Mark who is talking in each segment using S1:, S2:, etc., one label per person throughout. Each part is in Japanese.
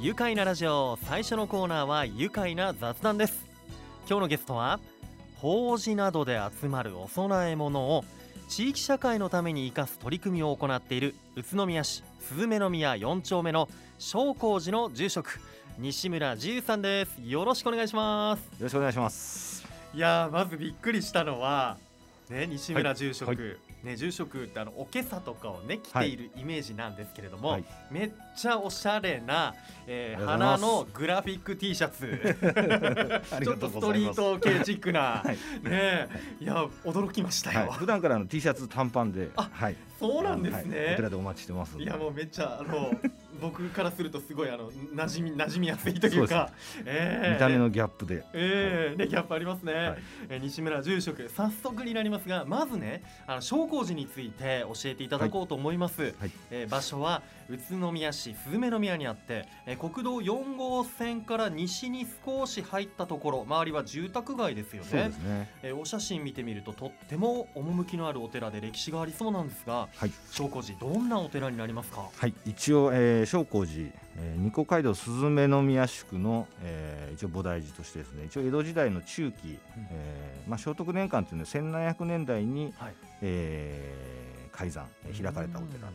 S1: 愉快なラジオ最初のコーナーは愉快な雑談です。今日のゲストは法事などで集まるお供え物を地域社会のために生かす取り組みを行っている宇都宮市鈴目宮4丁目の正光寺の住職西村自由さんです。よろしくお願いします。よ
S2: ろしくお願いします。
S1: いやまずびっくりしたのはね西村住職、はいはいね、住職ってあのおけさとかをね着ているイメージなんですけれども、はい、めっちゃおしゃれな、えー、花のグラフィック T シャツ。ちょっとストリート系チックな、はい、ねいや驚きましたよ、はい、
S2: 普段からの T シャツ短パンで
S1: はい、そうなんですね、
S2: お寺でお待ちしてます
S1: いやもうめっちゃあの僕からするとすごいあの馴染み馴染みやすいというか、
S2: えー、見た目のギャップで、
S1: えー、ねギャップありますね、はい、え西村住職早速になりますがまずねあの正光寺について教えていただこうと思います、はい。はい、えー、場所は宇都宮市鈴目宮にあって、えー、国道4号線から西に少し入ったところ周りは住宅街ですよね。そね、えー、お写真見てみるととっても趣のあるお寺で歴史がありそうなんですが、はい、正光寺どんなお寺になりますか？
S2: はい。一応、えー、正光寺、えー、二子街道鈴目宮宿の、えー、一応菩提寺としてですね一応江戸時代の中期、うん、えー、まあ、聖徳年間というのは1700年代に、はい、えー、開山開かれたお寺、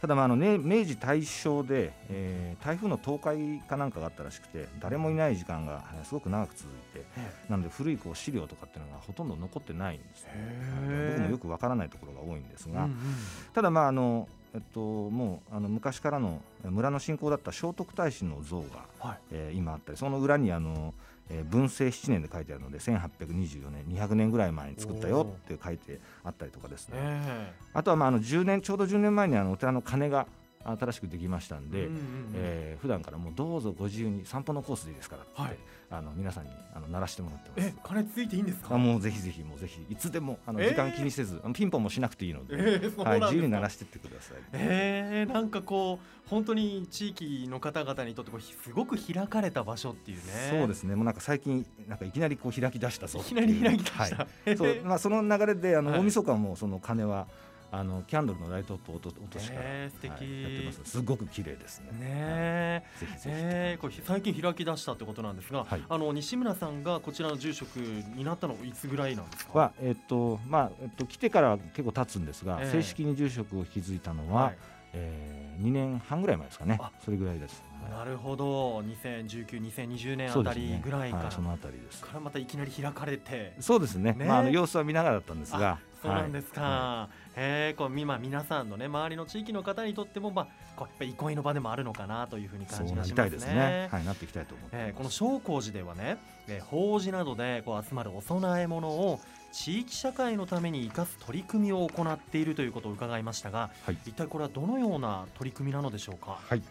S2: ただまああの、ね、明治大正で、えー、台風の倒壊かなんかがあったらしくて誰もいない時間がすごく長く続いて、なので古いこう資料とかっていうのがほとんど残ってないんですね。僕もよくわからないところが多いんですが、うんうん、ただまああのえっと、もうあの昔からの村の信仰だった聖徳太子の像が、はい、えー、今あったりその裏にあの、えー、文政7年で書いてあるので1824年200年ぐらい前に作ったよって書いてあったりとかですね。あとはまああの10年ちょうど10年前にあのお寺の鐘が新しくできましたんで、うんうんうんえー、普段からもうどうぞご自由に散歩のコースでいいですからって、はい、あの皆さんにあの鳴らしてもらってます。
S1: え金ついていいんですか？
S2: あもうぜひぜひもうぜひいつでもあの時間気にせず、えー、ピンポンもしなくていいので、えー、はい自由に鳴らしてってください。
S1: えー、なんかこう本当に地域の方々にとってこうすごく開かれた場所っていうね。
S2: そうですね。もうなんか最近なんかいきなりこう開き出したぞ
S1: いきなり開き出した。は
S2: い、そうまあその流れであの、大晦日もその鐘は。あのキャンドルのライトと落としから、えー、素敵、はい、やってます。すごく綺麗ですね。
S1: ね、はい、ぜひぜひ、えー、これ最近開き出したってことなんですが、はい、あの西村さんがこちらの住職になったのいつぐらいなんですか？
S2: はえっとまあえっと来てから結構経つんですが、えー、正式に住職を引き継いだのは、はい、えー、2年半ぐらい前ですかね。それぐらいです。
S1: なるほど。2019、2020年あたりぐらいから、ね。はい、
S2: そのあたりです。
S1: からまたいきなり開かれて。
S2: そうですね、ね、まあ、あの様子は見ながらだったんですが
S1: そうなんですか、はい、へえこう今皆さんのね周りの地域の方にとってもまあこうやっぱり憩いの場でもあるのかなというふうに感じがしますね。すね。
S2: はいなっていきたいと思う、
S1: えー、この正光寺ではね、えー、法事などでこう集まるお供え物を地域社会のために生かす取り組みを行っているということを伺いましたが、はい、一体これはどのような取り組みなのでしょうか？
S2: はい。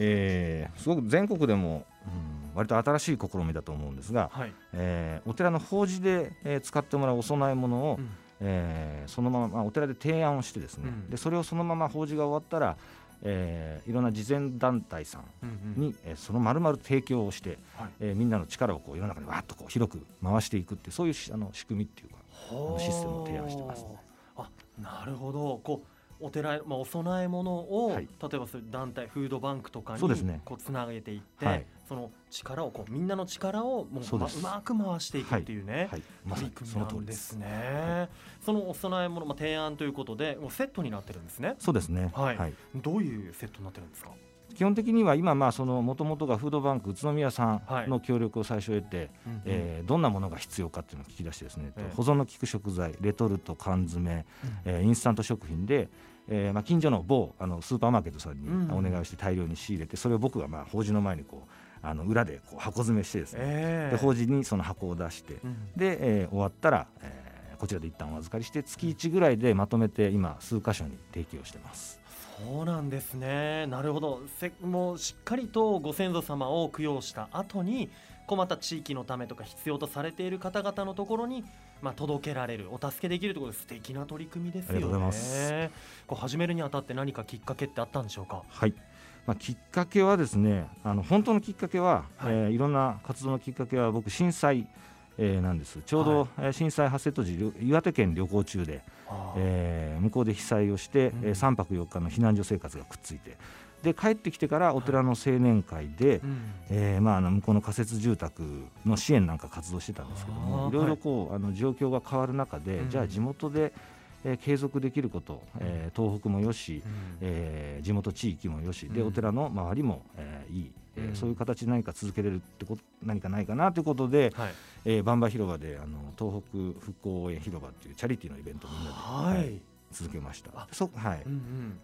S2: えー、すごく全国でも、うん、割と新しい試みだと思うんですが、はい、えー、お寺の法事で、えー、使ってもらうお供え物を、うん、えー、そのまま、まあ、お寺で提案をしてですね、うん、でそれをそのまま法事が終わったら、えー、いろんな慈善団体さんに、うんうん、えー、そのまるまる提供をして、はい、えー、みんなの力をこう世の中にわっとこう広く回していくっていうそういうあの仕組みっていうかシステムを提案してます、ね、
S1: あなるほど。こうお寺、まあ、お供え物を、はい、例えばそういう団体フードバンクとかにこうつなげていって、はい、その力をこうみんなの力をもう、まあ、うまく回していくっていうね、はい。取り組みなんですね。そのお供え物、まあ、提案ということでもうセットになってるんですね。
S2: そうですね、
S1: はい。どういうセットになってるんですか？
S2: 基本的には今まあそのもともとがフードバンク宇都宮さんの協力を最初得て、はい、えー、どんなものが必要かっていうのを聞き出してですね、保存の効く食材レトルト缶詰、うん、えー、インスタント食品でえーまあ、近所の某あのスーパーマーケットさんにお願いして大量に仕入れて、それを僕がまあ法事の前にこうあの裏でこう箱詰めしてですね、えー、で法事にその箱を出して、うん、で、えー、終わったら、えー、こちらで一旦お預かりして月1ぐらいでまとめて今数箇所に提供してます。
S1: そうなんですねなるほどせもうしっかりとご先祖様を供養した後にこうまた地域のためとか必要とされている方々のところにまあ、届けられるお助けできるということで素敵な取り組みですよね。こう始めるにあたって何かきっかけってあったんでしょうか？
S2: はい。まあ、きっかけはですねあの本当のきっかけは、はい。えー、いろんな活動のきっかけは僕震災、えー、なんです。ちょうど、はい、震災発生当時岩手県旅行中で、えー、向こうで被災をして、うん、3泊4日の避難所生活がくっついて。で帰ってきてからお寺の青年会で、はい、えー、まあ、向こうの仮設住宅の支援なんか活動してたんですけどもいろいろこう、あの状況が変わる中で、じゃあ地元でえー、継続できること、えー、東北もよし、うん、えー、地元地域もよしで、お寺の周りも、えー、いい、えー、そういう形で何か続けれるってこと何かないかなということで、はい、えー、バンバ広場であの東北復興応援広場っていうチャリティーのイベントをみんなで、はい、はい、続けました。
S1: そはい、うんうん、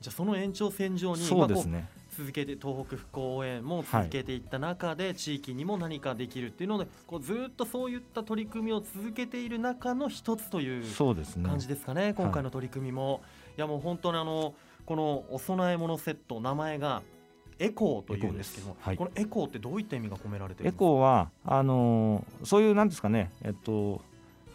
S1: じゃあその延長線上にそうですね、続けて東北復興応援も続けていった中で、地域にも何かできるっていうのでこうずっとそういった取り組みを続けている中の一つという感じですかね、ね、今回の取り組みも。はい、いやもう本当にあのこのお供え物セット名前がエコーというんですけども、はい、このエコーってどういった意味が込められてるんですか？エ
S2: コーはあのー、そういうなんですかね、えっと、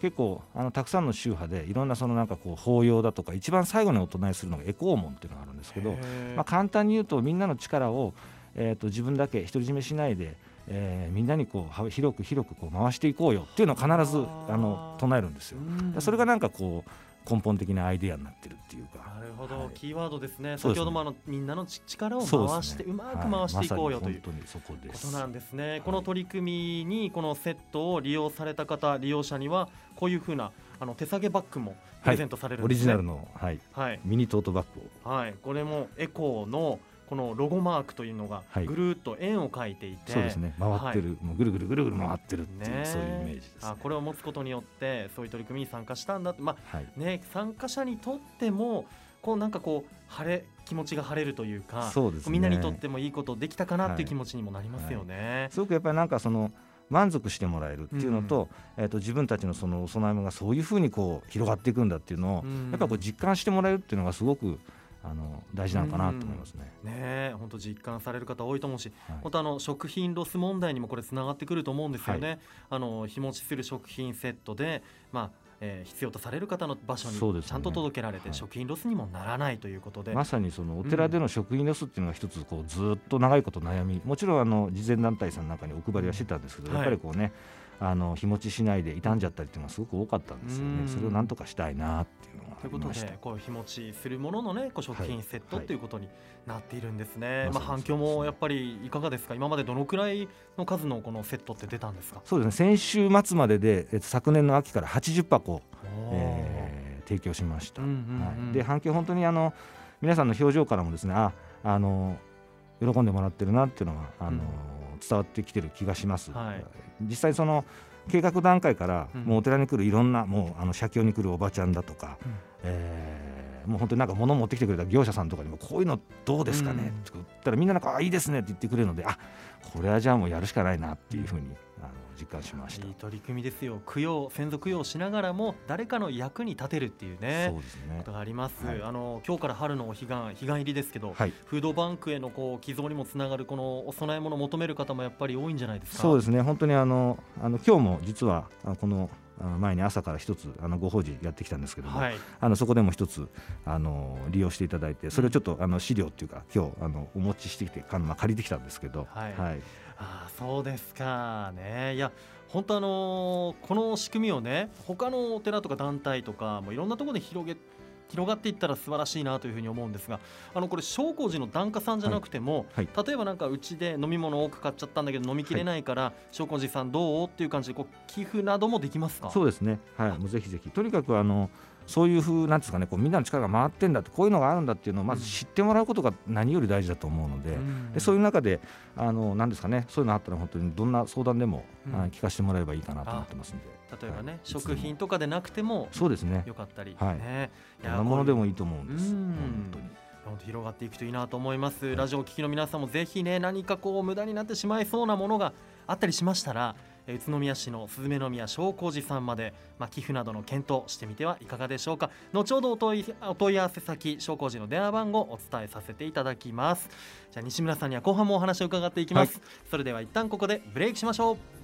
S2: 結構あのたくさんの宗派でいろんなそのなんかこう法要だとか一番最後にお唱えするのがエコー門っていうのがあるんですけど、まあ、簡単に言うとみんなの力を、えー、と自分だけ独り占めしないで、えー、みんなにこう広く広くこう回していこうよっていうのを必ずあの唱えるんですよ。それがなんかこう根本的なアイデアになってるっていうか。
S1: なるほど、はい、キーワードですね。先ほどもあのみんなの力を回してう、ね,、まく回していこうよ、はい、ということなんですね、はい、この取り組みにこのセットを利用された方利用者にはこういうふうなあの手提げバッグもプレゼントされるん
S2: です、ね、オリジナルの、はい。はい、ミニトートバッグ
S1: を。はい。これもエコーのこのロゴマークというのがぐるっと円を描いていて、
S2: そうですね。回ってる、もうぐるぐるぐるぐる回ってるっていう、ね、そういうイメージです、ね、
S1: あこれを持つことによってそういう取り組みに参加したんだってまあ、ね参加者にとってもこうなんかこう晴れ気持ちが晴れるというかそうです、ね、みんなにとってもいいことできたかなっていう気持ちにもなりますよね、はい。はい、
S2: すごくやっぱりなんかその満足してもらえるっていうのとうん、えー、と自分たちのそのお供え物がそういうふうにこう広がっていくんだっていうのを、うん、やっぱこう実感してもらえるっていうのがすごくあの大事なのかなと思いますね。
S1: ね本当実感される方多いと思うし、はい、本当あの食品ロス問題にもこれつながってくると思うんですよね。はい、あの日持ちする食品セットで、まあえー、必要とされる方の場所にちゃんと届けられて、ねはい、食品ロスにもならないということで。
S2: まさにそのお寺での食品ロスっていうのが一つこうずっと長いこと悩みもちろんあの慈善団体さんなんかにお配りはしてたんですけど、やっぱりこうねあの日持ちしないで傷んじゃったりっていうのがすごく多かったんですよね。それをなんとかしたいなっていうのが
S1: ということでこう日持ちするもののねこう食品セットということになっているんですね。はいはい、まあ反響もやっぱりいかがですか？今までどのくらいの数のこのセットって出たんですか？
S2: そうですね。先週末まででえっと昨年の秋から80箱、えー、提供しました。うんうんうんはい、で反響本当にあの皆さんの表情からもですねああの喜んでもらってるなっていうのがあの、うん伝わってきてる気がします。はい、実際その計画段階からもうお寺に来るいろんなもうあの写経に来るおばちゃんだとか、うん、えー、もう本当になんか物持ってきてくれた業者さんとかにもこういうのどうですかね、うん、って言ったらみんななんかあいいですねって言ってくれるのであこれはじゃあもうやるしかないなっていうふうにあの実感しました。
S1: いい取り組みですよ。供養先祖供養しながらも誰かの役に立てるっていうねそうですね。ことがあります、はい、あの今日から春のお彼岸彼岸入りですけど、はい、フードバンクへのこう寄贈にもつながるこのお供え物を求める方もやっぱり多いんじゃないですか？
S2: そうですね。本当にあのあの今日も実はこの前に朝から一つあのご法事やってきたんですけども、はい、あのそこでも一つあの利用していただいてそれをちょっとあの資料っていうか今日あのお持ちしてきてあの、まあ、借りてきたんですけど、はい、はい、
S1: あそうですか。ね。いや本当あのこの仕組みをね他のお寺とか団体とかもいろんなところで広げ広がっていったら素晴らしいなというふうに思うんですがあのこれ昇光寺の檀家さんじゃなくても、はいはい、例えばなんかうちで飲み物多く買っちゃったんだけど飲みきれないから、はい、昇光寺さんどう？っていう感じでこう寄付などもできますか？
S2: そうですね。はい。もうぜひぜひ。とにかくあのそういうふうなんですかね。こうみんなの力が回ってんだってこういうのがあるんだっていうのをまず知ってもらうことが何より大事だと思うのでうん、でそういう中であのなんですかね。そういうのあったら本当にどんな相談でも、うん、聞かせてもらえればいいかなと思ってますんで
S1: 例えばね、はい、食品とかでなくても
S2: そうですね。
S1: よかったり、
S2: はい。ね、どんなものでもいいと思うんです。本当に。
S1: 本当広がっていくといいなと思います、ラジオを聴きの皆さんもぜひね何かこう無駄になってしまいそうなものがあったりしましたら宇都宮市の鈴宮商工寺さんまで、まあ、寄付などの検討してみてはいかがでしょうか。後ほどお問いお問い合わせ先商工寺の電話番号をお伝えさせていただきます。じゃあ西村さんには後半もお話を伺っていきます、はい、それでは一旦ここでブレイクしましょう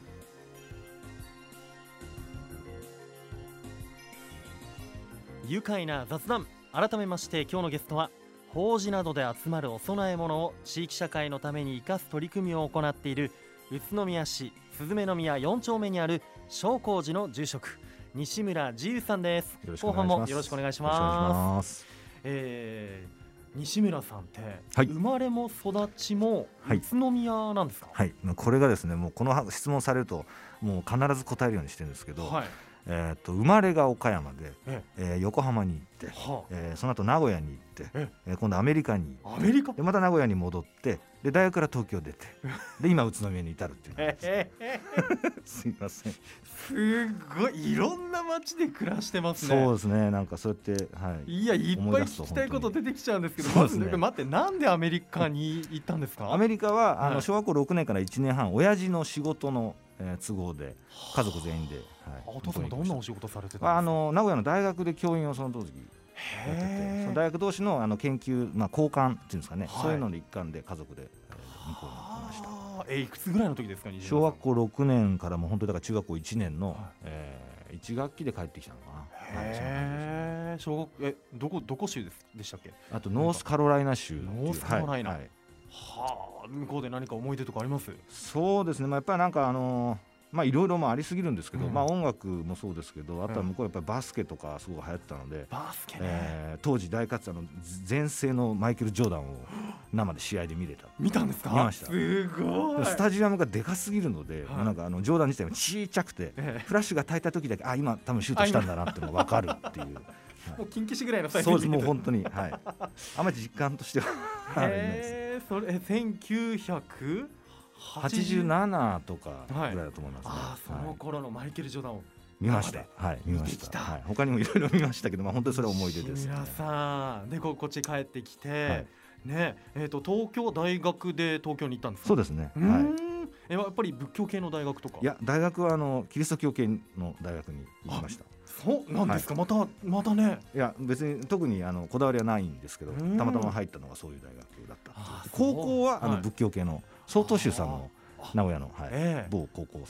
S1: 愉快な雑談。改めまして今日のゲストは法事などで集まるお供え物を地域社会のために生かす取り組みを行っている宇都宮市鈴宮4丁目にある商工寺の住職西村自由さんです。後半もよろしくお願いします。え西村さんって、はい、生まれも育ちも宇都宮なんですか、
S2: はい、はい、これがですねもうこの質問されるともう必ず答えるようにしてるんですけど、はい、えー、と生まれが岡山で、ええ。ー、横浜に行って、はあ、えー、その後名古屋に行って、ええ。ー、今度アメリカに
S1: アメリカ？
S2: でまた名古屋に戻ってで大学から東京出て で今宇都宮に至るっていう、えー、すいません。
S1: すごい。いろんな街で暮らしてます
S2: ね。そうですね。なんかそうやっては
S1: い。いやいっぱい聞きたいこと出てきちゃうんですけどまず、ね、待ってなんでアメリカに行ったんですか？
S2: アメリカはあの小学校6年から1年半親父の仕事のえー、都合で家族全員で、はい、
S1: お父さんどんなお仕事されてたんです
S2: か？あの名古屋の大学で教員をその当時やっててその大学同士のあの研究、まあ、交換っていうんですかね、はい、そういうのの一環で家族で、えー、向こうに行きました。
S1: えいくつぐらいの時ですか？
S2: 小学校6年からも本当だから中学校1年の、はい、えー、1学期で帰ってきたのかな。
S1: へえ小学えどこどこ州ですでしたっけ？
S2: あとノースカロライナ州
S1: ノースカロライナ、はい。はあ向こうで何か思い出とかあります？
S2: そうですね、まあ、やっぱりなんかあのーまあいろいろもありすぎるんですけど、うん、まあ音楽もそうですけどあとは向こうやっぱりバスケとかすごい流行ってたので、
S1: バスケ、ね、
S2: えー、当時大活躍の全盛のマイケル・ジョーダンを生で試合で見れた。
S1: 見たんですか？
S2: 見ました。
S1: すごい。
S2: スタジアムがでかすぎるので、はい、なんかあのジョーダン自体もちっちゃくて、ええ、フラッシュが焚いた時だけあ今多分シュートしたんだなっていうのが分かるっていう。
S1: もう近畿市ぐらいのサイ
S2: ズそうですもう本当に。はい。あまり実感としては
S1: へえそれ1900
S2: 87とかぐらいだと思います、ね、
S1: あその頃のマイケル・ジョーダンを
S2: 見ました。はい、見ました。はい、他にもいろいろ見ましたけど、まあ本当にそれは思い出です、
S1: ね。皆さん、でここっち帰ってきて、はい、ね、えっ、ー、と東京大学で東京に行ったんです
S2: そうですね。は
S1: い。えやっぱり仏教系の大学とか？
S2: いや大学はあのキリスト教系の大学に行きました。
S1: そうなんですか、はい、またまたね。
S2: いや別に特にあのこだわりはないんですけど、たまたま入ったのがそういう大学だった高校はあの仏教系の曹洞宗さんの名古屋の、はいえー、某高校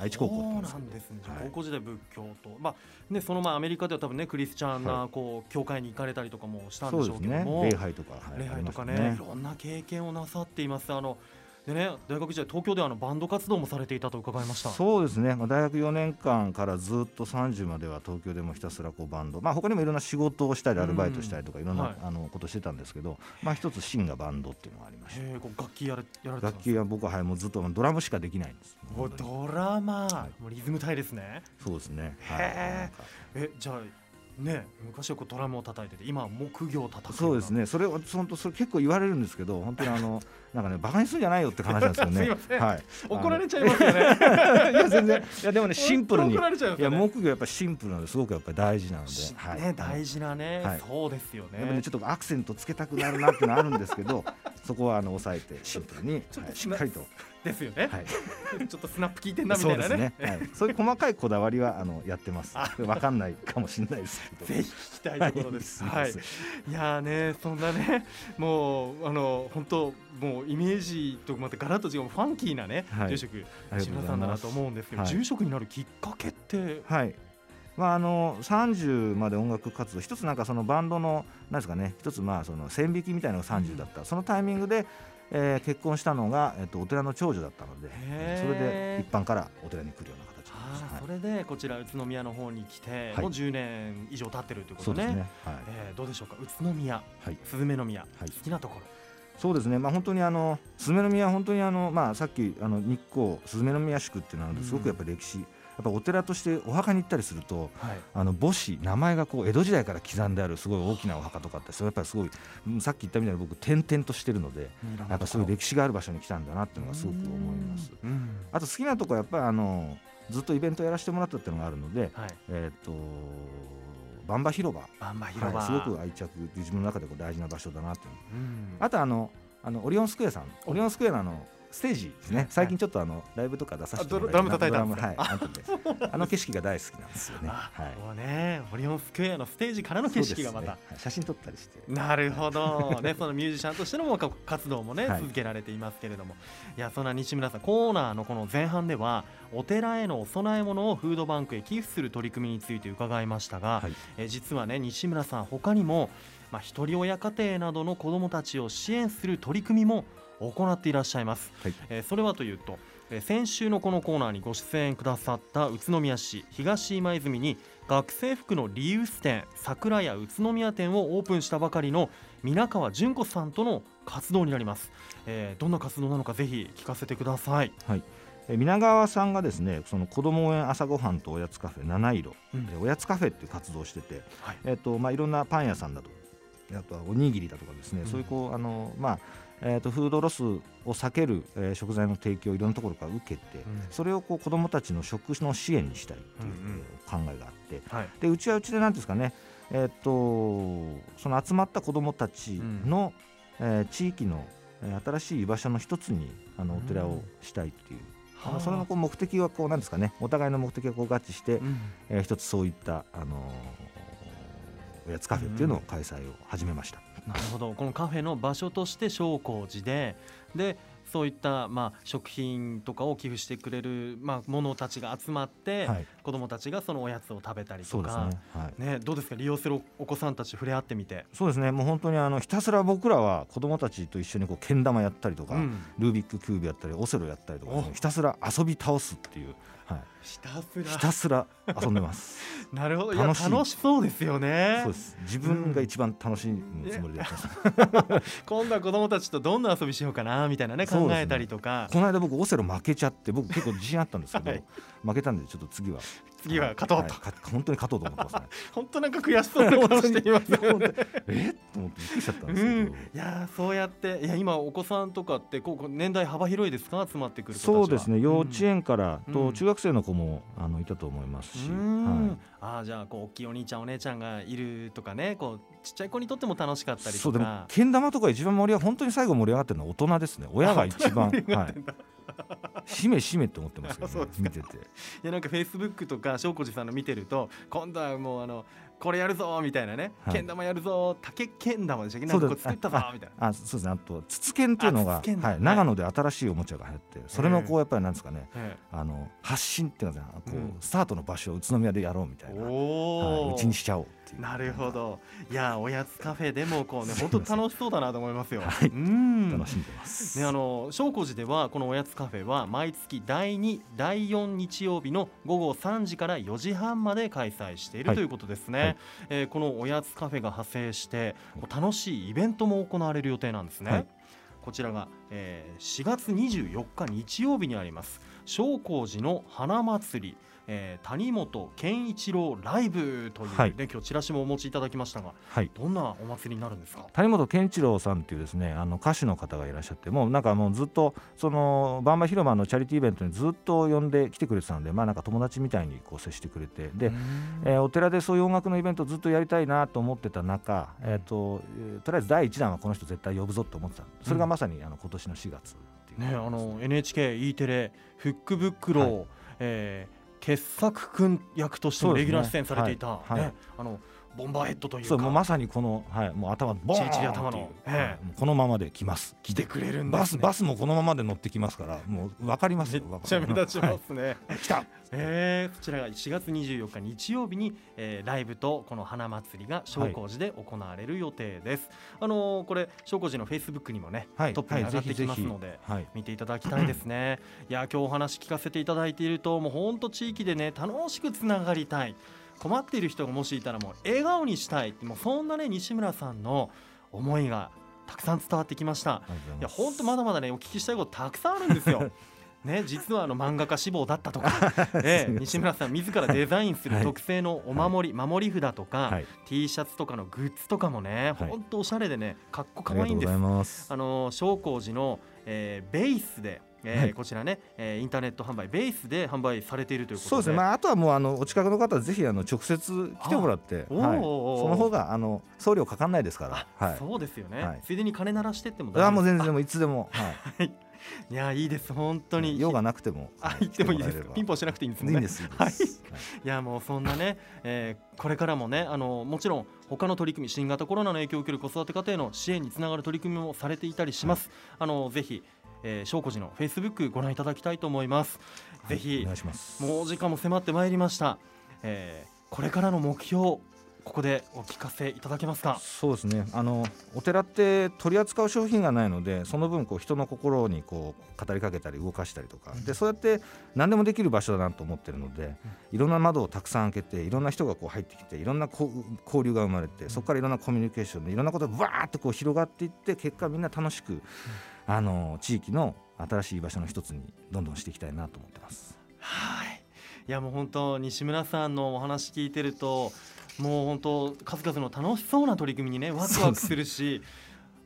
S2: 愛知高校
S1: そうなんですね、はい、高校時代仏教と、まあね、そのまあアメリカでは多分ねクリスチャンなこう教会に行かれたりとかもしたんでしょうけども、
S2: ね、礼拝とか、
S1: はい、礼拝とかね、ね、いろんな経験をなさっています。あのでね大学時代東京であのバンド活動もされていたと伺いました。
S2: そうですね、まあ、大学4年間からずっと30までは東京でもひたすらこうバンド、まあ他にもいろんな仕事をしたりアルバイトしたりとかいろんな、はい、あのことしてたんですけど、まあ一つ芯がバンドっていうのがありました
S1: 楽器やらやら
S2: 楽器は僕は、はい、もうずっとドラムしかできないんです。
S1: ドラマ、はい、もうリズム隊ですね。
S2: そうですね。
S1: へえじゃあね、昔はこうドラムを叩いてて今は木魚を叩く
S2: そうですね。それ本当それ結構言われるんですけど本当にあの なんかね馬鹿にするんじゃないよって話なんですよ
S1: ね。はい、怒られちゃいますよね。
S2: いや全然。いやでもねシンプルに、ね、いや木魚やっぱシンプルなのです。ごくやっぱり大事なので、
S1: はい、ね大事なね、はい、そうですよね。
S2: やっぱねちょっとアクセントつけたくなるなってのあるんですけどそこはあの抑えてシンプルに、はい、しっかりと
S1: ですよね。はい、ちょっとスナップ聞いてんなみたいなね。そうね。
S2: はい、そういう細かいこだわりはあのやってます。わかんないかもしれないですけど。
S1: ぜひ聞きたいところです。はい。い、いやねそんなねもうあの本当もうイメージとまたガラッと違うファンキーなね、はい、住職志村さんだなと思うんですけど、住職になるきっかけって？
S2: はい。まあ、あの30まで音楽活動一つなんかそのバンドのなんですかね一つまあその線引きみたいなのが30だった、うん、そのタイミングで、えー、結婚したのが、えっと、お寺の長女だったのでそれで一般からお寺に来るような形で
S1: はい、それでこちら宇都宮の方に来て、もう10年以上経ってるということね。ね、はい。えー、どうでしょうか？宇都宮、はい、スズメの宮、はい、好きなところ。
S2: そうですね、まあ、本当にあのスズメの宮は本当にあの、まあ、さっきあの日光スズメの宮宿っていうのはすごくやっぱり歴史、うんやっぱお寺としてお墓に行ったりすると、はい、あの墓誌名前がこう江戸時代から刻んであるすごい大きなお墓とかってそれやっぱりすごいさっき言ったみたいに僕点々としてるのでやっぱそういう歴史がある場所に来たんだなっていうのがすごく思います。あと好きなところやっぱりあのずっとイベントやらせてもらったっていうのがあるので、はい、えっ、とバンバ広場。
S1: バンバ広場、
S2: はい、すごく愛着自分の中でこう大事な場所だなっていう、あとあのあのオリオンスクエアさん。オリオンスクエアのあのステージですね。最近ちょっとあのライブとか出させてもら
S1: ドラム叩いたん
S2: ですはい、あの景色が大好きなんですよね。は
S1: い。もうね、オリオンスクエアのステージからの景色がまた、
S2: 写真撮ったりして。
S1: なるほど、ね、そのミュージシャンとしての活動もね、続けられていますけれども、いやそんな西村さんコーナーのこの前半ではお寺へのお供え物をフードバンクへ寄付する取り組みについて伺いましたが、え実はね西村さん他にもまあ一人親家庭などの子どもたちを支援する取り組みも行っていらっしゃいます、はい、えー、それはというと、えー、先週のこのコーナーにご出演くださった宇都宮市東今泉に学生服のリユース店桜屋宇都宮店をオープンしたばかりの皆川純子さんとの活動になります、えー、どんな活動なのかぜひ聞かせてください、
S2: はい。え皆川さんがですねその子ども園朝ごはんとおやつカフェ七色、うん、おやつカフェっていう活動をしてて、はい。えーとまあ、いろんなパン屋さんだと。あとはおにぎりだとかですね、うん、そういうこうあの、まあえーと、フードロスを避ける、えー、食材の提供をいろんなところから受けて、うん、それをこう子どもたちの食の支援にしたいという考えがあって、うんうん、でうちはうちで何ですかね、えーと、その集まった子どもたちの、うん、えー、地域の新しい居場所の一つにあのお寺をしたいっていう。あのそのこう目的はこうなんですかねお互いの目的がこう合致して、うん、えー、一つそういった、あのー、おやつカフェっていうのを開催を始めました。
S1: なるほどこのカフェの場所として昇光寺ででそういった、まあ、食品とかを寄付してくれる、まあ、者たちが集まって、はい、子どもたちがそのおやつを食べたりとか、ね。はい。ね、どうですか？利用するお子さんたち触れ合ってみて。
S2: そうですね。もう本当にあのひたすら僕らは子どもたちと一緒にこうけん玉やったりとか、うん、ルービックキューブやったりオセロやったりとか、ひたすら遊び倒すっていう。はい、
S1: ひたすら。
S2: ひたすら遊んでます。
S1: なるほど。楽し楽しそうですよね。
S2: そうです。自分が一番楽しいつもりでやって
S1: ます、今度は子供たちとどんな遊びしようかなみたいなね考えたりとか、
S2: ね、この間僕オセロ負けちゃって僕結構自信あったんですけど、はい、負けたんでちょっと次は
S1: 次は勝とうと、
S2: はい、本当に勝とうと思ってますね。
S1: 本当なんか悔しそうな顔しています。ね
S2: えと思ってびっくりしちゃったんですけど、うん、い
S1: やそうやっていや今お子さんとかってこう年代幅広いですか？集まってくる
S2: そうですね幼稚園からと中学生の子も、あのいたと思いますし、は
S1: い、ああじゃあこう大きいお兄ちゃんお姉ちゃんがいるとかねこうちっちゃい子にとっても楽しかったりとか。そうでも
S2: けん玉とか一番盛り上が 本当に最後盛り上がってるのは大人ですね親が一番はい。しめしめって思ってますけど、ね、見てて。い
S1: やなんかフェイスブックとか翔子寺さんの見てると今度はもうあのこれやるぞみたいなね、はい、けん玉やるぞ竹けん玉でしたっけ？なんかこう作ったぞみたいな。
S2: あそうですね。あと筒剣っていうのが、はい、長野で新しいおもちゃが流行ってそれのこうやっぱりなんですかね、あの発信っていうのはこう、うん、スタートの場所を宇都宮でやろうみたいな。うちにしちゃおう
S1: なるほど。いやおやつカフェでもこうね 本当楽しそうだなと思いますよ、
S2: はい、うん。楽しんでます。
S1: ねあの正光寺ではこのおやつカフェは毎月第2第4日曜日の午後3時から4時半まで開催している、はい、ということですね、はい、えー、このおやつカフェが派生して楽しいイベントも行われる予定なんですね、こちらが、えー、4月24日日曜日にあります正光寺の花祭りえー、谷本健一郎ライブというね、はい、今日チラシもお持ちいただきましたが、はい、どんなお祭りになるんですか？
S2: 谷本健一郎さんっていうですねあの歌手の方がいらっしゃってもうなんかもうずっとそのバンバ広場のチャリティーイベントにずっと呼んで来てくれてたのでまあなんか友達みたいにこう接してくれてで、えー、お寺でそういう音楽のイベントずっとやりたいなと思ってた中、えーと、とりあえず第1弾はこの人絶対呼ぶぞと思ってた。それがまさにあの今年の4月
S1: ね、あの NHK、E テレ、フックブックロー、はい、えー傑作君役としてもレギュラー出演されていた、ねはい。はい、あのボンバーヘッドというか。
S2: もうまさにこの、はい、もう頭ボンチリチリ頭の、ええ、このままで来ます。
S1: 来てくれるんで
S2: す、ね、バスバスもこのままで乗ってきますから。もう分かります
S1: めっちゃ目立ちますね、
S2: はい、来た。
S1: えー、こちらが4月24日日曜日に、えー、ライブとこの花祭りが正光寺で行われる予定です、はい、あのー、これ正光寺のフェイスブックにもね、はい、トップに上がってきますので、はい、見ていただきたいですね。いや今日お話聞かせていただいているともう本当地域でね楽しくつながりたい困っている人がもしいたらもう笑顔にしたい。もうそんなね西村さんの思いがたくさん伝わってきました。いや本当まだまだねお聞きしたいことたくさんあるんですよ。ね、実はあの漫画家志望だったとか、ええ、西村さん自らデザインする 特製のお守り、はい、守り札とか、はい、T シャツとかのグッズとかもね、本、当、おしゃれでねかっこかわいいんです。あの正光寺の、えー、ベースでえー、はい、こちらね、えー、インターネット販売ベースで販売されているということで。
S2: そうですね、まあ、あとはもうあのお近くの方ぜひあの直接来てもらって、はい、その方があの送料かかんないですから、
S1: はい、そうですよね、はい、ついでに金鳴らしてっても
S2: あもう全然もいつでも、
S1: はい、い。やいいです。本当に。
S2: 用がなくても
S1: あ言ってもいいです。ピンポンしなくていいんですね。
S2: いいですはい、
S1: い。やもうそんなね、えー、これからもねあのもちろん他の取り組み新型コロナの影響を受ける子育て家庭の支援につながる取り組みもされていたりします、あのぜひえー、証拠寺のフェイスブックご覧いただきたいと思います。はい、ぜひもうお時間も迫ってまいりました。えー、これからの目標ここでお聞かせいただけますか？
S2: そうですね。あのお寺って取り扱う商品がないのでその分こう人の心にこう語りかけたり動かしたりとか、うん、でそうやって何でもできる場所だなと思ってるので、うん、いろんな窓をたくさん開けていろんな人がこう入ってきていろんな交流が生まれてそこからいろんなコミュニケーションでいろんなことがわーっとこう広がっていって結果みんな楽しく、うん、あの地域の新しい場所の一つにどんどんしていきたいなと思ってます。
S1: はいいやもう本当西村さんのお話聞いてるともう本当数々の楽しそうな取り組みにねワクワクするし。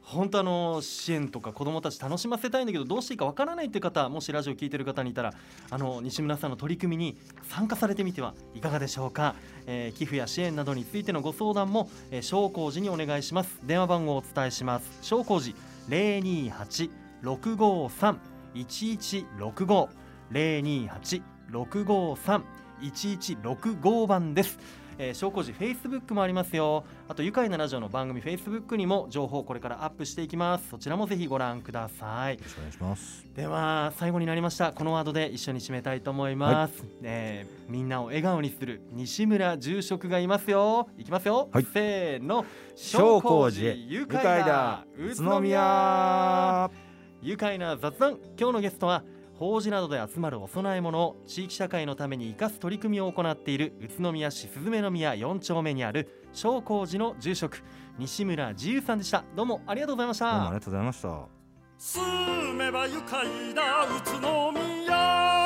S1: 本当あの支援とか子どもたち楽しませたいんだけどどうしていいかわからないっていう方もしラジオ聞いてる方にいたらあの西村さんの取り組みに参加されてみてはいかがでしょうか、えー、寄付や支援などについてのご相談も、えー、商工寺にお願いします電話番号をお伝えします商工寺028-653-1165 028-653-1165番です。えー、証拠時フェイスブックもありますよ。あと愉快なラジオの番組フェイスブックにも情報をこれからアップしていきます。そちらもぜひご覧ください。よ
S2: ろしくお願いします。
S1: では最後になりました。このワードで一緒に締めたいと思います、はい、えー、みんなを笑顔にする西村住職がいますよ。いきますよ、はい、せーの。
S2: 証拠寺愉快だ。宇都宮。
S1: 愉快な雑談。今日のゲストは法事などで集まるお供え物を地域社会のために生かす取り組みを行っている宇都宮市鈴宮宮4丁目にある商工寺の住職西村自由さんでした。どうもありがとうございました。
S2: どうもありがとうございました。
S3: 住めば愉快な宇都宮